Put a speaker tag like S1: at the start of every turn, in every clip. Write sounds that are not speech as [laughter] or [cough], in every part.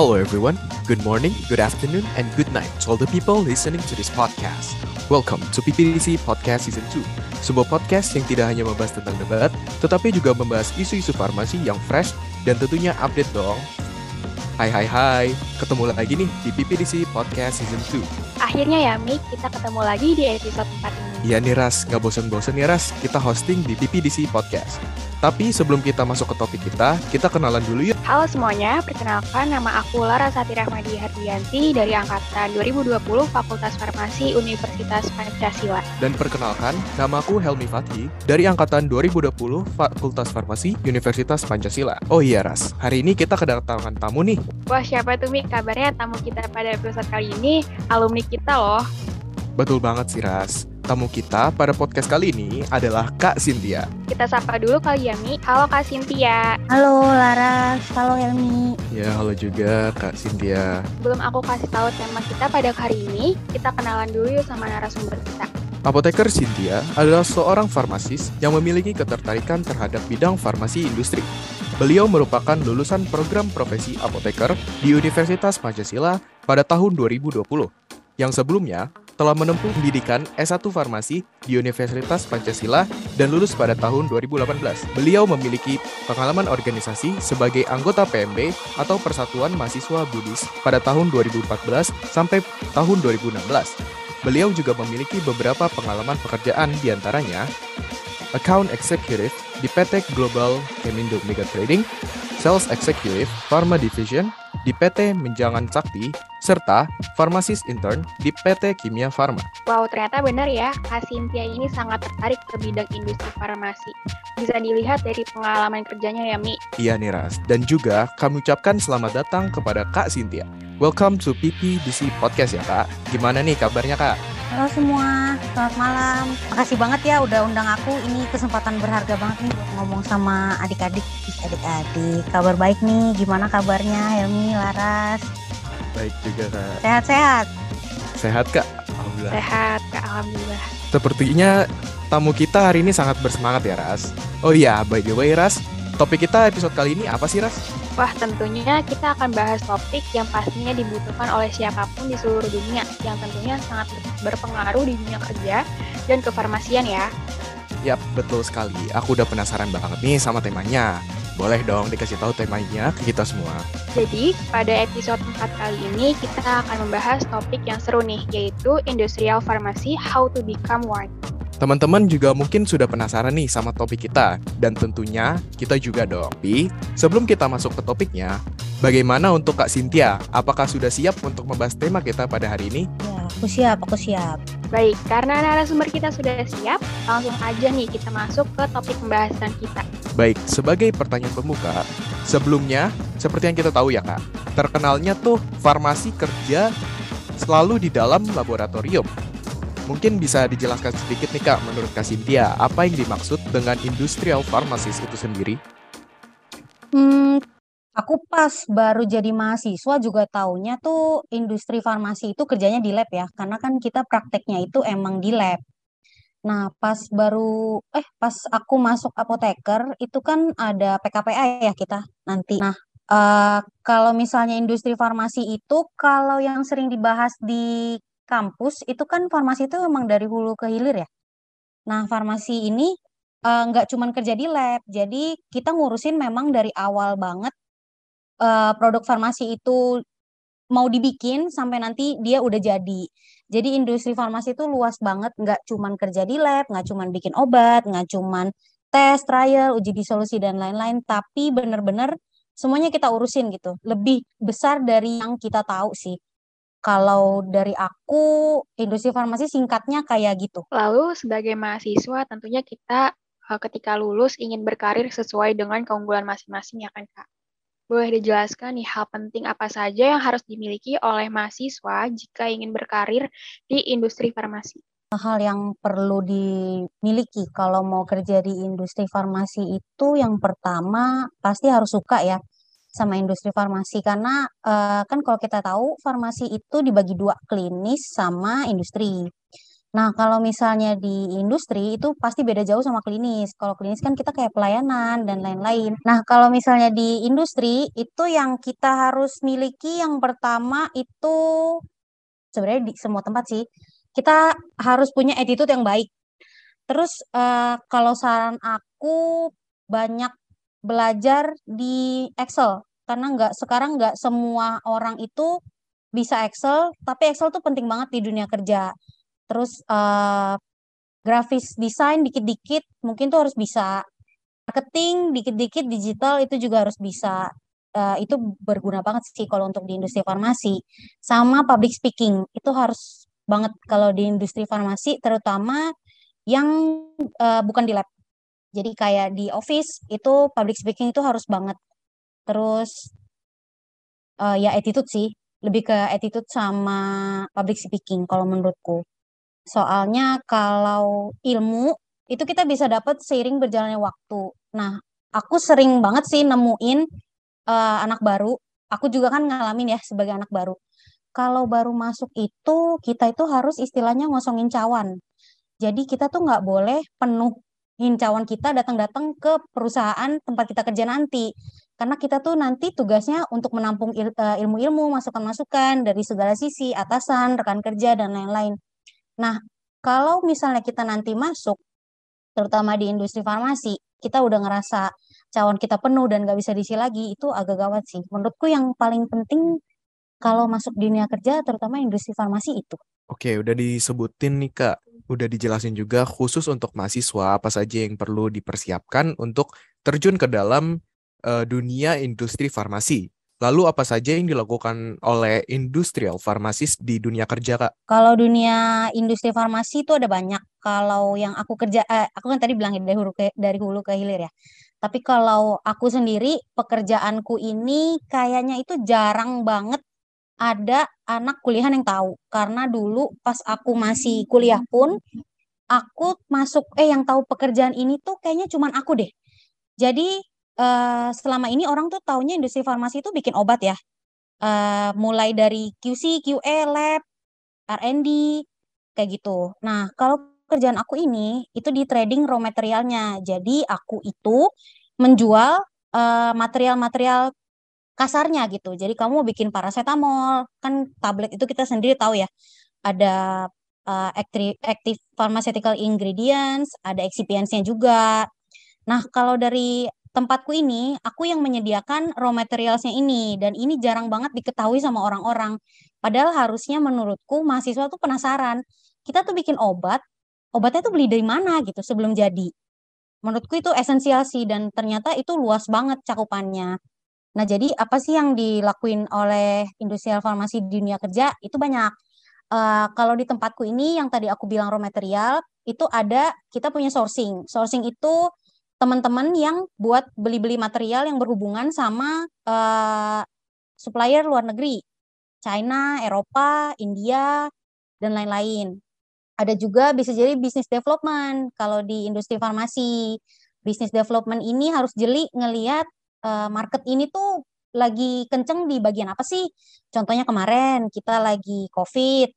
S1: Hello, everyone. Good morning, good afternoon, and good night to all the people listening to this podcast. Welcome to PPDC Podcast Season 2, sebuah podcast yang tidak hanya membahas tentang debat, tetapi juga membahas isu-isu farmasi yang fresh dan tentunya update dong. Hai hai hai, ketemu lagi nih di PPDC Podcast Season 2.
S2: Akhirnya ya, Mik, kita ketemu lagi di episode 4 ini.
S1: Iya nih Ras, nggak bosen-bosen ya Ras, kita hosting di PPDC Podcast. Tapi sebelum kita masuk ke topik kita, kita kenalan dulu yuk.
S2: Halo semuanya, perkenalkan nama aku Lara Sati Rahmadi Hardianti dari Angkatan 2020 Fakultas Farmasi Universitas Pancasila.
S1: Dan perkenalkan, nama aku Helmi Fathi dari Angkatan 2020 Fakultas Farmasi Universitas Pancasila. Oh iya Ras, hari ini kita kedatangan tamu nih.
S2: Wah siapa tuh Mik? Kabarnya tamu kita pada episode kali ini alumni kita loh.
S1: Betul banget sih Ras. Tamu kita pada podcast kali ini adalah Kak Cynthia.
S2: Kita sapa dulu kali ya Mi. Halo Kak Cynthia.
S3: Halo Laras, halo Helmi.
S1: Ya, halo juga Kak Cynthia.
S2: Belum aku kasih tahu tema kita pada hari ini, kita kenalan dulu yuk sama narasumber kita.
S1: Apoteker Cynthia adalah seorang farmasis yang memiliki ketertarikan terhadap bidang farmasi industri. Beliau merupakan lulusan program profesi apoteker di Universitas Pancasila pada tahun 2020, yang sebelumnya telah menempuh pendidikan S1 Farmasi di Universitas Pancasila dan lulus pada tahun 2018. Beliau memiliki pengalaman organisasi sebagai anggota PMB atau Persatuan Mahasiswa Buddhis pada tahun 2014 sampai tahun 2016. Beliau juga memiliki beberapa pengalaman pekerjaan di antaranya Account Executive di PT Global Chemindo Mega Trading, Sales Executive Pharma Division di PT Menjangan Sakti, serta Farmasis Intern di PT Kimia Farma.
S2: Wow, ternyata benar ya, Kak Cynthia ini sangat tertarik ke bidang industri farmasi. Bisa dilihat dari pengalaman kerjanya ya, Mi.
S1: Iya nih Ras, dan juga kami ucapkan selamat datang kepada Kak Cynthia. Welcome to PPDC Podcast ya Kak. Gimana nih kabarnya Kak?
S3: Halo semua, selamat malam. Makasih banget ya udah undang aku. Ini kesempatan berharga banget nih buat ngomong sama adik-adik. Adik-adik, kabar baik nih. Gimana kabarnya Helmi, Laras?
S1: Baik juga Kak.
S3: Sehat-sehat?
S1: Sehat Kak? Alhamdulillah.
S2: Sehat, Kak. Alhamdulillah.
S1: Sepertinya tamu kita hari ini sangat bersemangat ya Ras. Oh iya, by the way Ras, topik kita episode kali ini apa sih Ras?
S2: Wah, tentunya kita akan bahas topik yang pastinya dibutuhkan oleh siapa pun di seluruh dunia, yang tentunya sangat berpengaruh di dunia kerja dan kefarmasian ya.
S1: Yap, betul sekali. Aku udah penasaran banget nih sama temanya. Boleh dong dikasih tahu temanya ke kita semua.
S2: Jadi, pada episode 4 kali ini kita akan membahas topik yang seru nih, yaitu Industrial Pharmacy How to Become One.
S1: Teman-teman juga mungkin sudah penasaran nih sama topik kita, dan tentunya kita juga dong. Tapi, sebelum kita masuk ke topiknya, bagaimana untuk Kak Cynthia? Apakah sudah siap untuk membahas tema kita pada hari ini?
S3: Ya, aku siap, aku siap.
S2: Baik, karena narasumber kita sudah siap, langsung aja nih kita masuk ke topik pembahasan kita.
S1: Baik, sebagai pertanyaan pembuka, sebelumnya, seperti yang kita tahu ya Kak, terkenalnya tuh farmasi kerja selalu di dalam laboratorium. Mungkin bisa dijelaskan sedikit nih Kak, menurut Kak Cynthia, apa yang dimaksud dengan industrial pharmacist itu sendiri?
S3: Hmm, aku pas baru jadi mahasiswa juga taunya tuh industri farmasi itu kerjanya di lab ya, karena kan kita prakteknya itu emang di lab. Nah, pas baru, eh pas aku masuk apoteker itu kan ada PKPA ya kita nanti. Nah, eh, kalau misalnya industri farmasi itu kalau yang sering dibahas di kampus itu kan farmasi itu emang dari hulu ke hilir ya. Nah, farmasi ini eh, nggak cuman kerja di lab, jadi kita ngurusin memang dari awal banget eh, produk farmasi itu mau dibikin sampai nanti dia udah jadi. Jadi industri farmasi itu luas banget, nggak cuman kerja di lab, nggak cuman bikin obat, nggak cuman tes, trial, uji disolusi dan lain-lain, tapi bener-bener semuanya kita urusin gitu. Lebih besar dari yang kita tahu sih. Kalau dari aku, industri farmasi singkatnya kayak gitu.
S2: Lalu sebagai mahasiswa tentunya kita eh, ketika lulus ingin berkarir sesuai dengan keunggulan masing-masing ya kan Kak. Boleh dijelaskan nih hal penting apa saja yang harus dimiliki oleh mahasiswa jika ingin berkarir di industri farmasi?
S3: Hal yang perlu dimiliki kalau mau kerja di industri farmasi itu yang pertama pasti harus suka ya sama industri farmasi karena eh, kan kalau kita tahu farmasi itu dibagi dua klinis sama industri. Nah, kalau misalnya di industri itu pasti beda jauh sama klinis. Kalau klinis kan kita kayak pelayanan dan lain-lain. Nah, kalau misalnya di industri itu yang kita harus miliki yang pertama itu sebenarnya di semua tempat sih. Kita harus punya attitude yang baik. Terus uh, kalau saran aku banyak belajar di Excel. Karena nggak sekarang nggak semua orang itu bisa Excel, tapi Excel tuh penting banget di dunia kerja. Terus uh, grafis desain dikit-dikit mungkin tuh harus bisa. Marketing dikit-dikit digital itu juga harus bisa. Uh, itu berguna banget sih kalau untuk di industri farmasi. Sama public speaking itu harus banget kalau di industri farmasi terutama yang uh, bukan di lab jadi kayak di office itu public speaking itu harus banget terus uh, ya attitude sih lebih ke attitude sama public speaking kalau menurutku Soalnya kalau ilmu itu kita bisa dapat seiring berjalannya waktu. Nah, aku sering banget sih nemuin uh, anak baru. Aku juga kan ngalamin ya sebagai anak baru. Kalau baru masuk itu kita itu harus istilahnya ngosongin cawan. Jadi kita tuh nggak boleh penuh cawan kita datang-datang ke perusahaan tempat kita kerja nanti. Karena kita tuh nanti tugasnya untuk menampung uh, ilmu-ilmu, masukan-masukan dari segala sisi, atasan, rekan kerja, dan lain-lain. Nah, kalau misalnya kita nanti masuk, terutama di industri farmasi, kita udah ngerasa cawan kita penuh dan gak bisa diisi lagi, itu agak gawat sih. Menurutku yang paling penting kalau masuk dunia kerja, terutama industri farmasi itu.
S1: Oke, udah disebutin nih Kak. Udah dijelasin juga khusus untuk mahasiswa apa saja yang perlu dipersiapkan untuk terjun ke dalam uh, dunia industri farmasi. Lalu apa saja yang dilakukan oleh industrial farmasis di dunia kerja, Kak?
S3: Kalau dunia industri farmasi itu ada banyak. Kalau yang aku kerja, eh, aku kan tadi bilang dari hulu ke, dari hulu ke hilir ya. Tapi kalau aku sendiri, pekerjaanku ini kayaknya itu jarang banget ada anak kuliahan yang tahu. Karena dulu pas aku masih kuliah pun, aku masuk, eh yang tahu pekerjaan ini tuh kayaknya cuman aku deh. Jadi uh, selama ini orang tuh taunya industri farmasi itu bikin obat ya. Uh, mulai dari QC, QA, lab, R&D, kayak gitu. Nah, kalau kerjaan aku ini itu di trading raw materialnya. Jadi aku itu menjual uh, material-material kasarnya gitu. Jadi kamu mau bikin paracetamol, kan tablet itu kita sendiri tahu ya. Ada uh, active, active pharmaceutical ingredients, ada excipients-nya juga. Nah, kalau dari tempatku ini aku yang menyediakan raw materialsnya ini dan ini jarang banget diketahui sama orang-orang. Padahal harusnya menurutku mahasiswa tuh penasaran. Kita tuh bikin obat, obatnya tuh beli dari mana gitu sebelum jadi. Menurutku itu esensial sih dan ternyata itu luas banget cakupannya. Nah, jadi apa sih yang dilakuin oleh industrial farmasi di dunia kerja? Itu banyak. Uh, kalau di tempatku ini yang tadi aku bilang raw material, itu ada kita punya sourcing. Sourcing itu teman-teman yang buat beli-beli material yang berhubungan sama uh, supplier luar negeri, China, Eropa, India, dan lain-lain. Ada juga bisa jadi bisnis development kalau di industri farmasi. Bisnis development ini harus jeli ngeliat market ini tuh lagi kenceng di bagian apa sih? Contohnya kemarin kita lagi COVID,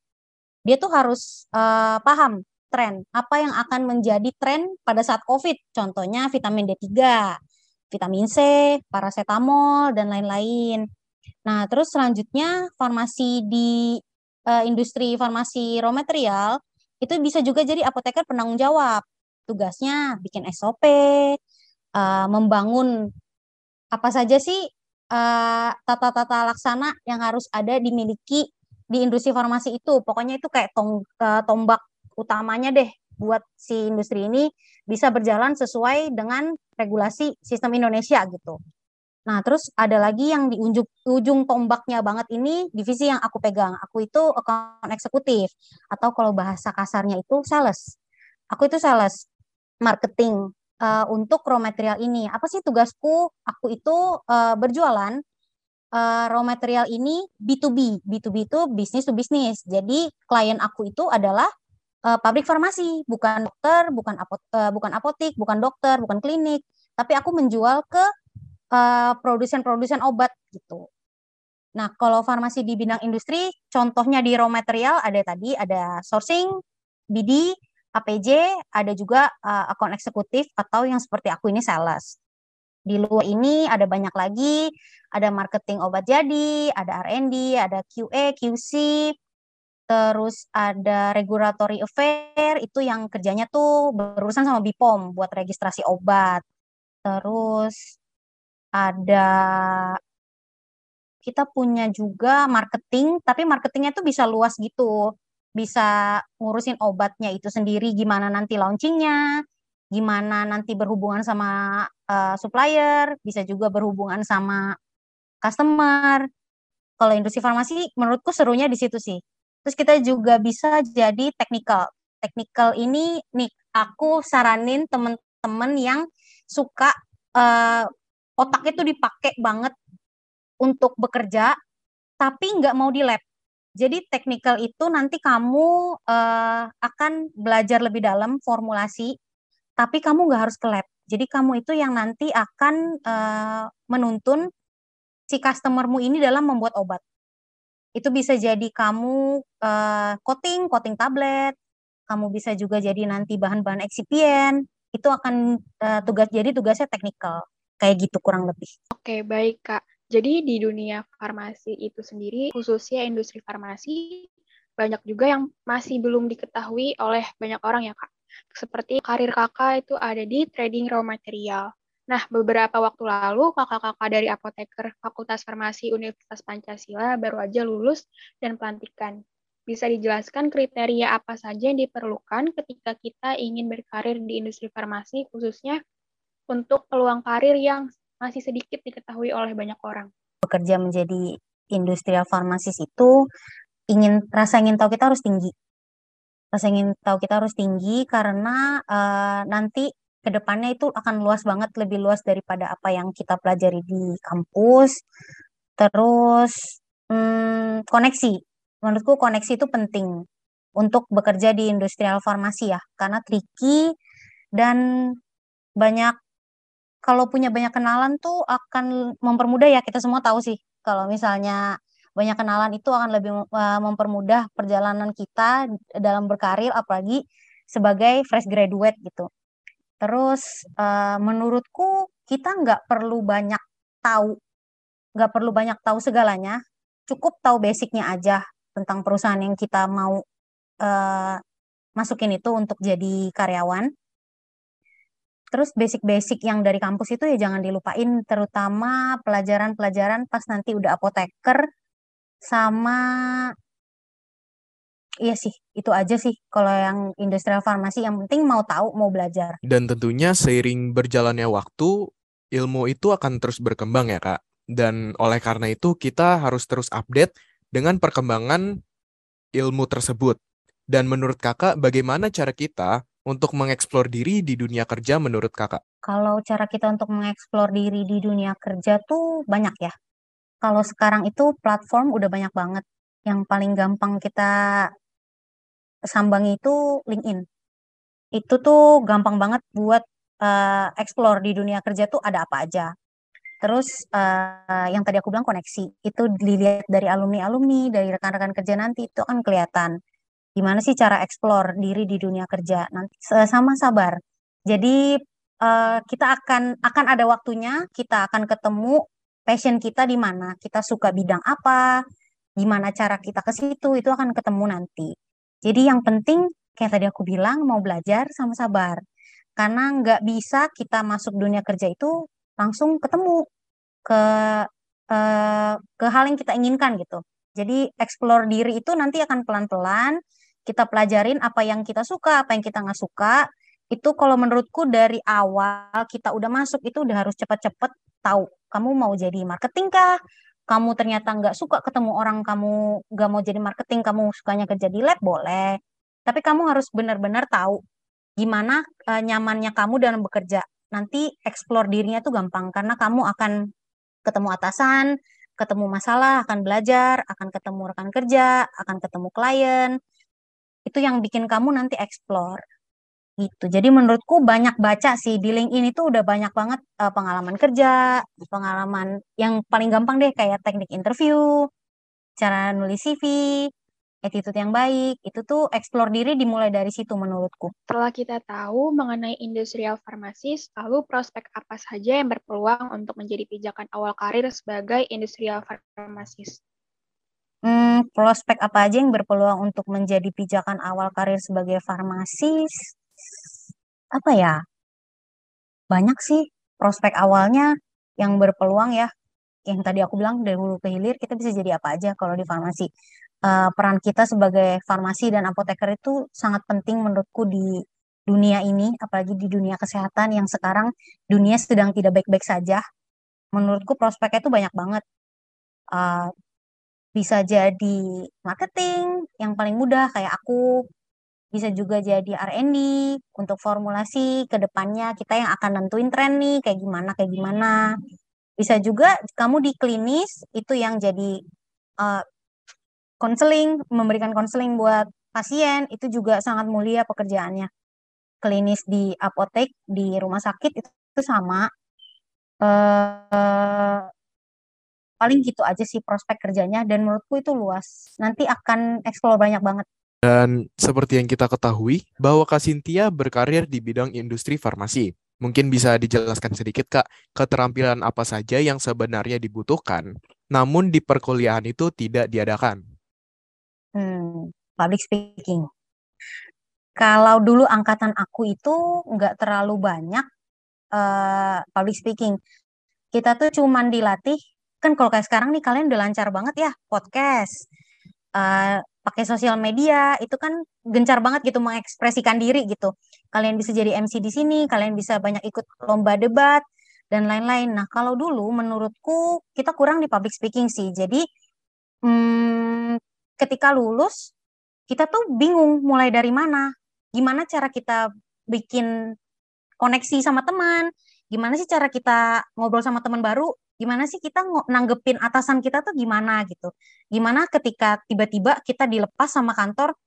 S3: dia tuh harus uh, paham tren. Apa yang akan menjadi tren pada saat COVID? Contohnya vitamin D3, vitamin C, paracetamol, dan lain-lain. Nah, terus selanjutnya farmasi di uh, industri farmasi raw material itu bisa juga jadi apoteker penanggung jawab. Tugasnya bikin SOP, uh, eh, membangun apa saja sih eh, tata-tata uh, laksana yang harus ada dimiliki di industri farmasi itu. Pokoknya itu kayak tong, uh, tombak utamanya deh buat si industri ini bisa berjalan sesuai dengan regulasi sistem Indonesia gitu. Nah, terus ada lagi yang di ujung, ujung tombaknya banget ini divisi yang aku pegang. Aku itu account eksekutif atau kalau bahasa kasarnya itu sales. Aku itu sales marketing uh, untuk raw material ini. Apa sih tugasku? Aku itu uh, berjualan uh, raw material ini B2B. B2B itu bisnis to bisnis. Jadi klien aku itu adalah uh, pabrik farmasi, bukan dokter, bukan apot, uh, bukan apotik, bukan dokter, bukan klinik, tapi aku menjual ke uh, produsen-produsen obat gitu. Nah, kalau farmasi di bidang industri, contohnya di raw material ada tadi ada sourcing, BD, APJ, ada juga uh, account eksekutif atau yang seperti aku ini sales. Di luar ini ada banyak lagi, ada marketing obat jadi, ada R&D, ada QA, QC, terus ada regulatory affair itu yang kerjanya tuh berurusan sama BPOM buat registrasi obat. Terus ada kita punya juga marketing, tapi marketingnya tuh bisa luas gitu. Bisa ngurusin obatnya itu sendiri, gimana nanti launchingnya, gimana nanti berhubungan sama uh, supplier, bisa juga berhubungan sama customer. Kalau industri farmasi, menurutku serunya di situ sih. Terus kita juga bisa jadi technical. Technical ini nih, aku saranin teman-teman yang suka uh, otak itu dipakai banget untuk bekerja, tapi nggak mau di lab. Jadi technical itu nanti kamu uh, akan belajar lebih dalam formulasi, tapi kamu nggak harus ke lab. Jadi kamu itu yang nanti akan uh, menuntun si customermu ini dalam membuat obat. Itu bisa jadi kamu uh, coating, coating tablet, kamu bisa juga jadi nanti bahan-bahan eksipien. Itu akan uh, tugas jadi tugasnya teknikal. Kayak gitu kurang lebih.
S2: Oke, baik Kak. Jadi di dunia farmasi itu sendiri, khususnya industri farmasi, banyak juga yang masih belum diketahui oleh banyak orang ya Kak. Seperti karir kakak itu ada di trading raw material. Nah, beberapa waktu lalu kakak-kakak dari apoteker Fakultas Farmasi Universitas Pancasila baru aja lulus dan pelantikan. Bisa dijelaskan kriteria apa saja yang diperlukan ketika kita ingin berkarir di industri farmasi, khususnya untuk peluang karir yang masih sedikit diketahui oleh banyak orang.
S3: Bekerja menjadi industrial farmasis itu ingin rasa ingin tahu kita harus tinggi. Rasa ingin tahu kita harus tinggi karena uh, nanti ke depannya itu akan luas banget, lebih luas daripada apa yang kita pelajari di kampus. Terus hmm, koneksi, menurutku koneksi itu penting untuk bekerja di industrial farmasi ya, karena tricky dan banyak kalau punya banyak kenalan tuh akan mempermudah ya kita semua tahu sih kalau misalnya banyak kenalan itu akan lebih uh, mempermudah perjalanan kita dalam berkarir apalagi sebagai fresh graduate gitu. Terus uh, menurutku kita nggak perlu banyak tahu, nggak perlu banyak tahu segalanya, cukup tahu basicnya aja tentang perusahaan yang kita mau uh, masukin itu untuk jadi karyawan. Terus basic-basic yang dari kampus itu ya jangan dilupain, terutama pelajaran-pelajaran pas nanti udah apoteker sama Iya sih, itu aja sih kalau yang industrial farmasi yang penting mau tahu, mau belajar.
S1: Dan tentunya seiring berjalannya waktu, ilmu itu akan terus berkembang ya Kak. Dan oleh karena itu kita harus terus update dengan perkembangan ilmu tersebut. Dan menurut Kakak, bagaimana cara kita untuk mengeksplor diri di dunia kerja menurut kakak?
S3: Kalau cara kita untuk mengeksplor diri di dunia kerja tuh banyak ya. Kalau sekarang itu platform udah banyak banget. Yang paling gampang kita sambangi itu LinkedIn. Itu tuh gampang banget buat uh, explore di dunia kerja tuh ada apa aja. Terus uh, yang tadi aku bilang koneksi itu dilihat dari alumni-alumni, dari rekan-rekan kerja nanti itu akan kelihatan gimana sih cara eksplor diri di dunia kerja? Nanti sama sabar. Jadi uh, kita akan akan ada waktunya kita akan ketemu passion kita di mana kita suka bidang apa gimana cara kita ke situ itu akan ketemu nanti. Jadi yang penting kayak tadi aku bilang mau belajar sama sabar. Karena nggak bisa kita masuk dunia kerja itu langsung ketemu ke uh, ke hal yang kita inginkan gitu. Jadi explore diri itu nanti akan pelan-pelan kita pelajarin apa yang kita suka, apa yang kita nggak suka. Itu kalau menurutku dari awal kita udah masuk itu udah harus cepet-cepet tahu kamu mau jadi marketing kah? Kamu ternyata nggak suka ketemu orang, kamu nggak mau jadi marketing, kamu sukanya kerja di lab boleh. Tapi kamu harus benar-benar tahu gimana uh, nyamannya kamu dalam bekerja. Nanti explore dirinya tuh gampang karena kamu akan ketemu atasan, ketemu masalah, akan belajar, akan ketemu rekan kerja, akan ketemu klien, itu yang bikin kamu nanti explore gitu. Jadi menurutku banyak baca sih di LinkedIn itu udah banyak banget uh, pengalaman kerja, pengalaman yang paling gampang deh kayak teknik interview, cara nulis CV, attitude yang baik. Itu tuh explore diri dimulai dari situ menurutku.
S2: Setelah kita tahu mengenai industrial farmasis, lalu prospek apa saja yang berpeluang untuk menjadi pijakan awal karir sebagai industrial farmasis?
S3: Hmm, prospek apa aja yang berpeluang untuk menjadi pijakan awal karir sebagai farmasis? Apa ya? Banyak sih prospek awalnya yang berpeluang ya. Yang tadi aku bilang dari hulu ke hilir kita bisa jadi apa aja kalau di farmasi uh, peran kita sebagai farmasi dan apoteker itu sangat penting menurutku di dunia ini, apalagi di dunia kesehatan yang sekarang dunia sedang tidak baik-baik saja. Menurutku prospeknya itu banyak banget. Uh, bisa jadi marketing yang paling mudah kayak aku, bisa juga jadi R&D untuk formulasi ke depannya kita yang akan nentuin tren nih kayak gimana kayak gimana. Bisa juga kamu di klinis itu yang jadi uh, konseling, memberikan konseling buat pasien itu juga sangat mulia pekerjaannya. Klinis di apotek, di rumah sakit itu, itu sama. Uh, paling gitu aja sih prospek kerjanya dan menurutku itu luas. Nanti akan eksplor banyak banget.
S1: Dan seperti yang kita ketahui, bahwa Kak Cynthia berkarir di bidang industri farmasi. Mungkin bisa dijelaskan sedikit Kak, keterampilan apa saja yang sebenarnya dibutuhkan, namun di perkuliahan itu tidak diadakan.
S3: Hmm, public speaking. Kalau dulu angkatan aku itu nggak terlalu banyak uh, public speaking. Kita tuh cuman dilatih, kan kalau kayak sekarang nih kalian udah lancar banget ya podcast, uh, pakai sosial media, itu kan gencar banget gitu mengekspresikan diri gitu. Kalian bisa jadi MC di sini, kalian bisa banyak ikut lomba debat dan lain-lain. Nah kalau dulu menurutku kita kurang di public speaking sih. Jadi hmm, ketika lulus kita tuh bingung mulai dari mana gimana cara kita bikin koneksi sama teman gimana sih cara kita ngobrol sama teman baru gimana sih kita nanggepin atasan kita tuh gimana gitu gimana ketika tiba-tiba kita dilepas sama kantor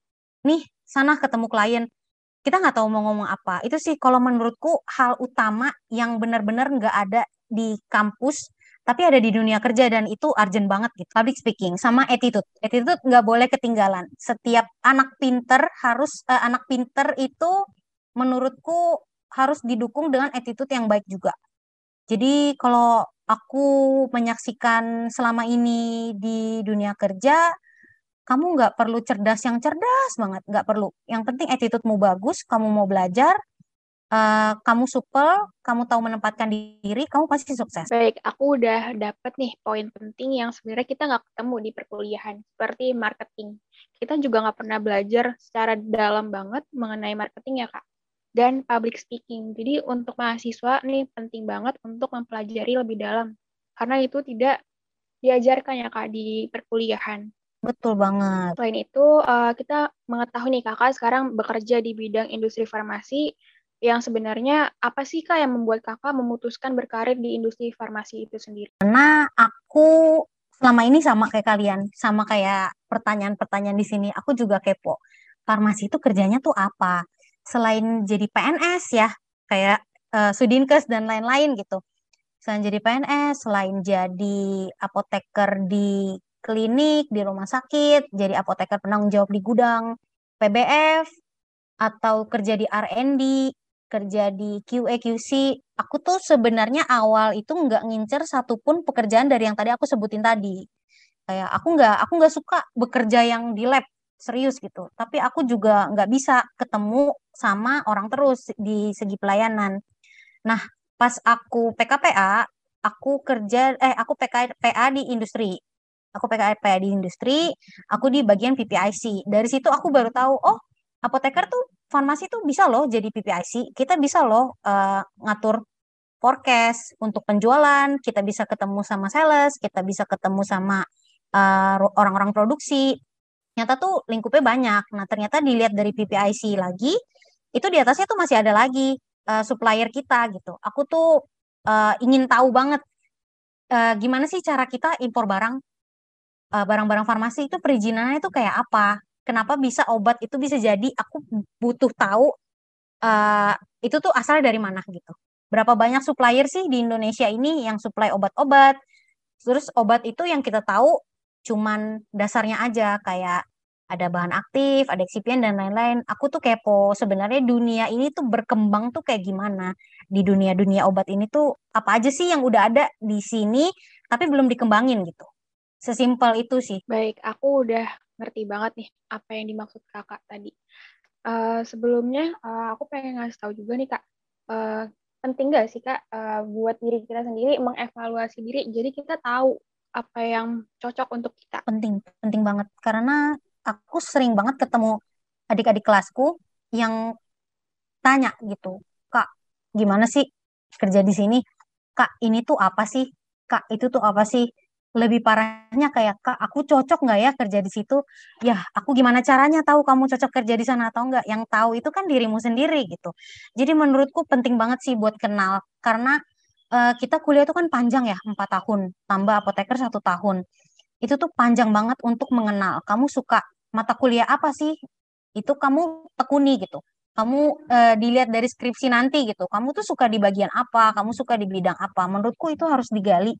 S3: nih sana ketemu klien kita nggak tahu mau ngomong apa itu sih kalau menurutku hal utama yang benar-benar nggak ada di kampus tapi ada di dunia kerja dan itu urgent banget gitu. Public speaking sama attitude. Attitude nggak boleh ketinggalan. Setiap anak pinter harus uh, anak pinter itu menurutku harus didukung dengan attitude yang baik juga. Jadi kalau aku menyaksikan selama ini di dunia kerja, kamu nggak perlu cerdas yang cerdas banget, nggak perlu. Yang penting attitude-mu bagus, kamu mau belajar, uh, kamu supel, kamu tahu menempatkan diri, kamu pasti sukses.
S2: Baik, aku udah dapet nih poin penting yang sebenarnya kita nggak ketemu di perkuliahan, seperti marketing. Kita juga nggak pernah belajar secara dalam banget mengenai marketing ya, Kak. Dan public speaking. Jadi untuk mahasiswa nih penting banget untuk mempelajari lebih dalam. Karena itu tidak diajarkan ya, Kak, di perkuliahan.
S3: Betul banget.
S2: Selain itu, uh, kita mengetahui nih kakak sekarang bekerja di bidang industri farmasi yang sebenarnya apa sih Kak yang membuat Kakak memutuskan berkarir di industri farmasi itu sendiri?
S3: Karena aku selama ini sama kayak kalian, sama kayak pertanyaan-pertanyaan di sini, aku juga kepo. Farmasi itu kerjanya tuh apa? Selain jadi PNS ya, kayak uh, Sudinkes dan lain-lain gitu. Selain jadi PNS, selain jadi apoteker di klinik, di rumah sakit, jadi apoteker penanggung jawab di gudang, PBF, atau kerja di R&D, kerja di QA QC, aku tuh sebenarnya awal itu nggak ngincer satupun pekerjaan dari yang tadi aku sebutin tadi. Kayak aku nggak aku nggak suka bekerja yang di lab serius gitu. Tapi aku juga nggak bisa ketemu sama orang terus di segi pelayanan. Nah, pas aku PKPA, aku kerja eh aku PKPA di industri. Aku PKPA di industri, aku di bagian PPIC. Dari situ aku baru tahu, oh, apoteker tuh farmasi tuh bisa loh jadi PPIC. Kita bisa loh uh, ngatur forecast untuk penjualan, kita bisa ketemu sama sales, kita bisa ketemu sama orang eh, orang-orang produksi. Ternyata tuh lingkupnya banyak. Nah, ternyata dilihat dari PPIC lagi, itu di atasnya tuh masih ada lagi uh, supplier kita gitu. Aku tuh uh, ingin tahu banget uh, gimana sih cara kita impor barang uh, barang-barang farmasi itu perizinannya itu kayak apa kenapa bisa obat itu bisa jadi aku butuh tahu uh, itu tuh asalnya dari mana gitu. Berapa banyak supplier sih di Indonesia ini yang supply obat-obat? Terus obat itu yang kita tahu cuman dasarnya aja kayak ada bahan aktif, ada eksipien dan lain-lain. Aku tuh kepo sebenarnya dunia ini tuh berkembang tuh kayak gimana di dunia-dunia obat ini tuh apa aja sih yang udah ada di sini tapi belum dikembangin gitu. Sesimpel itu sih.
S2: Baik, aku udah ngerti banget nih apa yang dimaksud kakak tadi. Uh, sebelumnya uh, aku pengen ngasih tahu juga nih kak, uh, penting gak sih kak uh, buat diri kita sendiri mengevaluasi diri, jadi kita tahu apa yang cocok untuk kita.
S3: Penting, penting banget karena aku sering banget ketemu adik-adik kelasku yang tanya gitu, Kak, gimana sih kerja di sini? Kak, ini tuh apa sih? Kak, itu tuh apa sih? Lebih parahnya kayak, Kak, aku cocok nggak ya kerja di situ? Ya, aku gimana caranya tahu kamu cocok kerja di sana atau enggak? Yang tahu itu kan dirimu sendiri gitu. Jadi menurutku penting banget sih buat kenal, karena uh, kita kuliah itu kan panjang ya, empat tahun, tambah apoteker satu tahun. Itu tuh panjang banget untuk mengenal. Kamu suka mata kuliah apa sih? Itu kamu tekuni gitu. Kamu uh, dilihat dari skripsi nanti gitu. Kamu tuh suka di bagian apa? Kamu suka di bidang apa? Menurutku itu harus digali.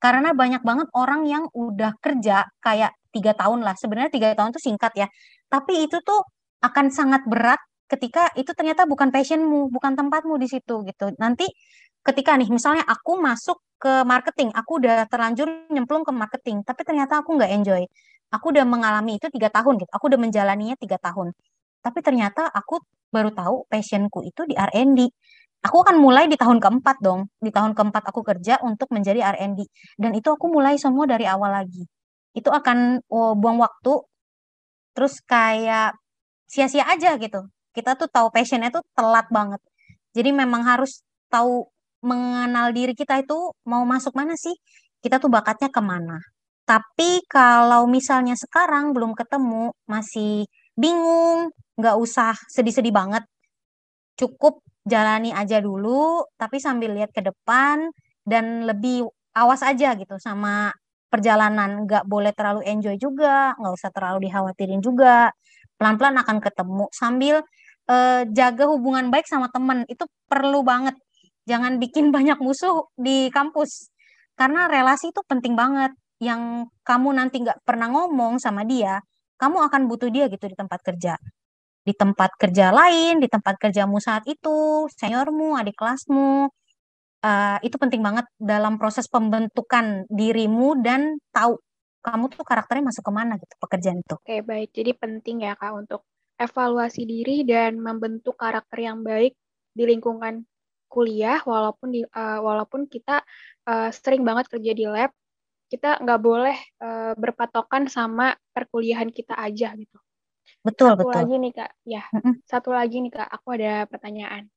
S3: Karena banyak banget orang yang udah kerja kayak tiga tahun lah. Sebenarnya tiga tahun tuh singkat ya. Tapi itu tuh akan sangat berat ketika itu ternyata bukan passionmu bukan tempatmu di situ gitu. Nanti ketika nih misalnya aku masuk ke marketing aku udah terlanjur nyemplung ke marketing tapi ternyata aku nggak enjoy. Aku udah mengalami itu tiga tahun gitu aku udah menjalaninya tiga tahun. Tapi ternyata aku baru tahu passionku itu di R&D aku akan mulai di tahun keempat dong di tahun keempat aku kerja untuk menjadi R&D dan itu aku mulai semua dari awal lagi. Itu akan oh, buang waktu terus kayak sia-sia aja gitu. Kita tuh tahu passionnya tuh telat banget. Jadi memang harus tahu mengenal diri kita itu mau masuk mana sih kita tuh bakatnya ke mana tapi kalau misalnya sekarang belum ketemu, masih bingung, nggak usah sedih-sedih banget. Cukup jalani aja dulu, tapi sambil lihat ke depan dan lebih awas aja gitu sama perjalanan. Nggak boleh terlalu enjoy juga, nggak usah terlalu dikhawatirin juga. Pelan-pelan akan ketemu sambil uh, jaga hubungan baik sama temen. Itu perlu banget. Jangan bikin [laughs] banyak musuh di kampus. Karena relasi itu penting banget yang kamu nanti nggak pernah ngomong sama dia, kamu akan butuh dia gitu di tempat kerja. Di tempat kerja lain, di tempat kerjamu saat itu, seniormu, adik kelasmu, uh, itu penting banget dalam proses pembentukan dirimu dan tahu kamu tuh karakternya masuk ke mana gitu pekerjaan itu.
S2: Oke baik, jadi penting ya kak untuk evaluasi diri dan membentuk karakter yang baik di lingkungan kuliah walaupun di uh, walaupun kita uh, sering banget kerja di lab kita nggak boleh uh, berpatokan sama perkuliahan kita aja gitu.
S3: Betul,
S2: satu
S3: betul.
S2: lagi nih Kak, ya. Satu lagi nih Kak, aku ada pertanyaan.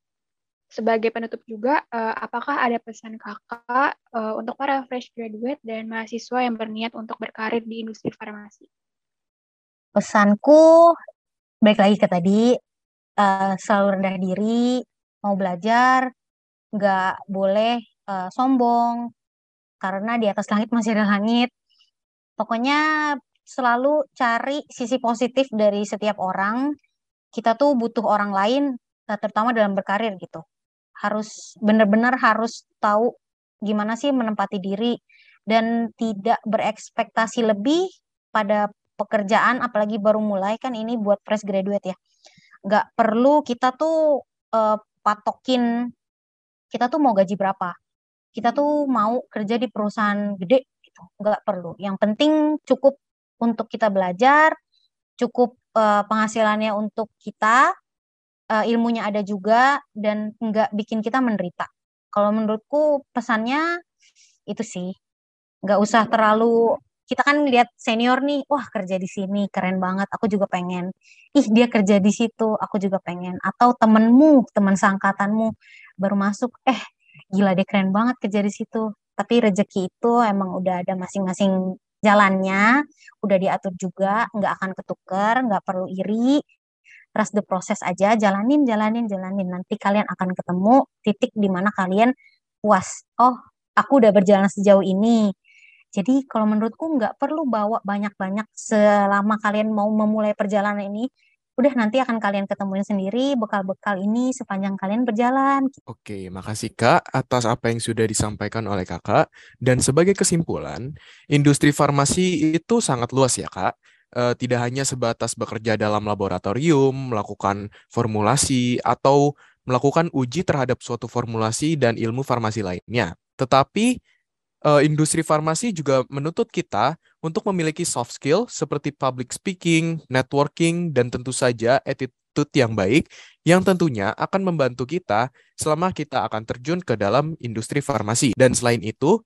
S2: Sebagai penutup juga, uh, apakah ada pesan Kakak uh, untuk para fresh graduate dan mahasiswa yang berniat untuk berkarir di industri farmasi?
S3: Pesanku, baik lagi ke tadi, uh, selalu rendah diri, mau belajar, nggak boleh uh, sombong, karena di atas langit masih ada langit. Pokoknya selalu cari sisi positif dari setiap orang. Kita tuh butuh orang lain, eh, terutama dalam berkarir gitu. Harus benar-benar harus tahu gimana sih menempati diri dan tidak berekspektasi lebih pada pekerjaan, apalagi baru mulai kan ini buat fresh graduate ya. Nggak perlu kita tuh uh, patokin kita tuh mau gaji berapa? Kita tuh mau kerja di perusahaan gede gitu. Nggak perlu. Yang penting cukup untuk kita belajar cukup uh, penghasilannya untuk kita uh, ilmunya ada juga dan nggak bikin kita menderita. Kalau menurutku pesannya itu sih. Nggak usah terlalu kita kan lihat senior nih, wah kerja di sini keren banget, aku juga pengen. Ih dia kerja di situ, aku juga pengen. Atau temenmu, teman sangkatanmu baru masuk, eh gila deh keren banget kerja di situ. Tapi rezeki itu emang udah ada masing-masing jalannya, udah diatur juga, nggak akan ketuker, nggak perlu iri. Trust the process aja, jalanin, jalanin, jalanin. Nanti kalian akan ketemu titik di mana kalian puas. Oh, aku udah berjalan sejauh ini. Jadi kalau menurutku nggak perlu bawa banyak-banyak selama kalian mau memulai perjalanan ini udah nanti akan kalian ketemuin sendiri bekal-bekal ini sepanjang kalian berjalan.
S1: Oke, makasih Kak atas apa yang sudah disampaikan oleh Kakak. Dan sebagai kesimpulan, industri farmasi itu sangat luas ya Kak. uh, tidak hanya sebatas bekerja dalam laboratorium, melakukan formulasi, atau melakukan uji terhadap suatu formulasi dan ilmu farmasi lainnya. Tetapi uh, industri farmasi juga menuntut kita untuk memiliki soft skill seperti public speaking, networking, dan tentu saja attitude yang baik yang tentunya akan membantu kita selama kita akan terjun ke dalam industri farmasi. Dan selain itu,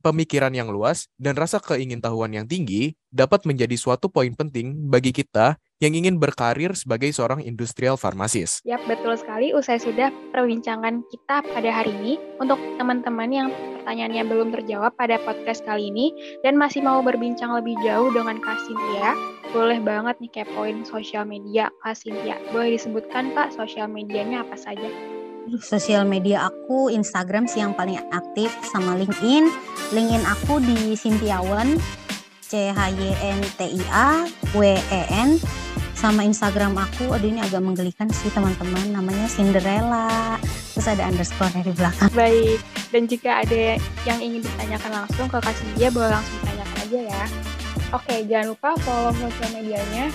S1: pemikiran yang luas dan rasa keingintahuan yang tinggi dapat menjadi suatu poin penting bagi kita yang ingin berkarir sebagai seorang industrial farmasis.
S2: Yap, betul sekali. Usai sudah perbincangan kita pada hari ini, untuk teman-teman yang pertanyaannya belum terjawab pada podcast kali ini dan masih mau berbincang lebih jauh dengan Kak Cynthia, boleh banget nih kepoin sosial media Kak Cynthia. Boleh disebutkan Kak sosial medianya apa saja?
S3: Sosial media aku Instagram sih yang paling aktif sama LinkedIn. LinkedIn aku di Sintiawan C H Y N T I A W E N. Sama Instagram aku aduh ini agak menggelikan sih teman-teman namanya Cinderella. Terus ada underscore di belakang.
S2: Baik dan jika ada yang ingin ditanyakan langsung ke Kak Cynthia boleh langsung ditanyakan aja ya. Oke jangan lupa follow sosial medianya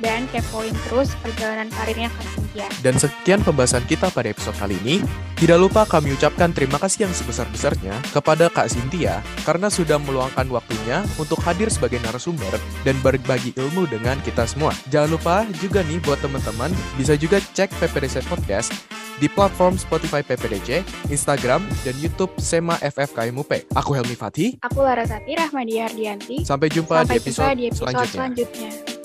S2: dan kepoin terus perjalanan karirnya Kak Cynthia.
S1: Dan sekian pembahasan kita pada episode kali ini. Tidak lupa kami ucapkan terima kasih yang sebesar-besarnya kepada Kak Cynthia karena sudah meluangkan waktunya untuk hadir sebagai narasumber dan berbagi ilmu dengan kita semua. Jangan lupa juga nih buat teman-teman bisa juga cek PPDC Podcast di platform Spotify PPDC, Instagram, dan YouTube SEMA FFKMUP. Aku Helmi Fatih.
S2: Aku Larasati Rahmadi Ardianti.
S1: Sampai jumpa
S2: Sampai
S1: di episode,
S2: jumpa di episode
S1: selanjutnya.
S2: selanjutnya.